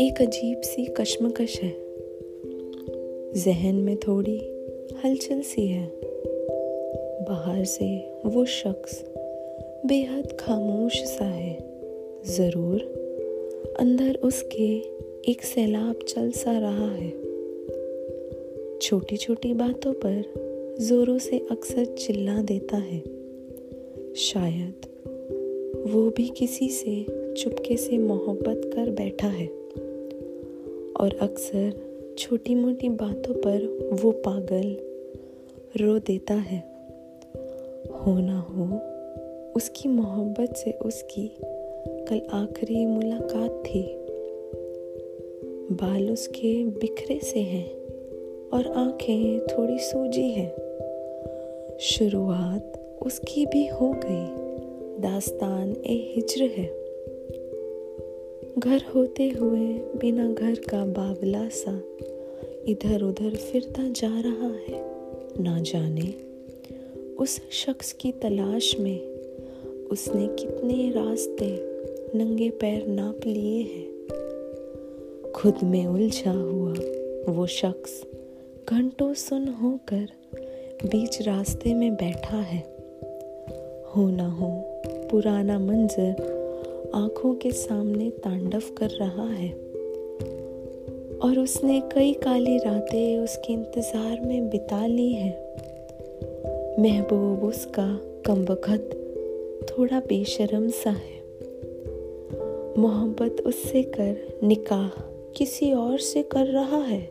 एक अजीब सी कश्मकश है। जहन में थोड़ी हलचल सी है। बाहर से वो शख्स बेहद खामोश सा है। ज़रूर अंदर उसके एक सैलाब चल सा रहा है। छोटी छोटी बातों पर जोरों से अक्सर चिल्ला देता है। शायद वो भी किसी से चुपके से मोहब्बत कर बैठा है। और अक्सर छोटी मोटी बातों पर वो पागल रो देता है। हो ना हो, उसकी मोहब्बत से उसकी कल आखिरी मुलाकात थी। बाल उसके बिखरे से हैं और आँखें थोड़ी सूजी हैं। शुरुआत उसकी भी हो गई। दास्तान ए हिजर है। घर होते हुए बिना घर का बावला सा इधर उधर फिरता जा रहा है। ना जाने उस शख्स की तलाश में उसने कितने रास्ते नंगे पैर नाप लिए हैं। खुद में उलझा हुआ वो शख्स घंटों सुन होकर बीच रास्ते में बैठा है। हो ना हो पुराना मंजर आँखों के सामने तांडव कर रहा है। और उसने कई काली रातें उसके इंतज़ार में बिता ली हैं। महबूब उसका कम थोड़ा बेशरम सा है। मोहब्बत उससे कर, निकाह किसी और से कर रहा है।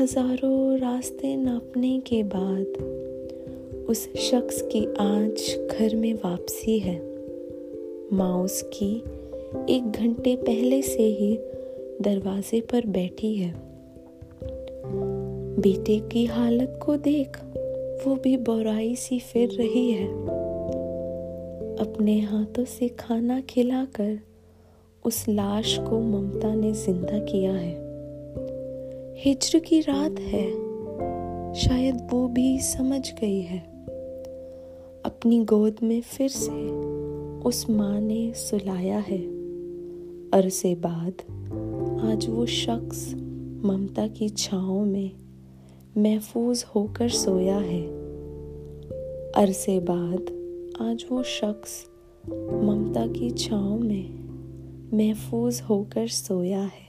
हज़ारों रास्ते नापने के बाद उस शख्स की आज घर में वापसी है। माँ उसकी एक घंटे पहले से ही दरवाजे पर बैठी है। बेटे की हालत को देख वो भी बोराई सी फिर रही है। अपने हाथों से खाना खिलाकर उस लाश को ममता ने ज़िंदा किया है। हिजर की रात है। शायद वो भी समझ गई है। अपनी गोद में फिर से उस माँ ने सुलाया है। अरसे बाद आज वो शख्स ममता की छाओं में महफूज होकर सोया है। अरसे बाद आज वो शख्स ममता की छाओं में महफूज होकर सोया है।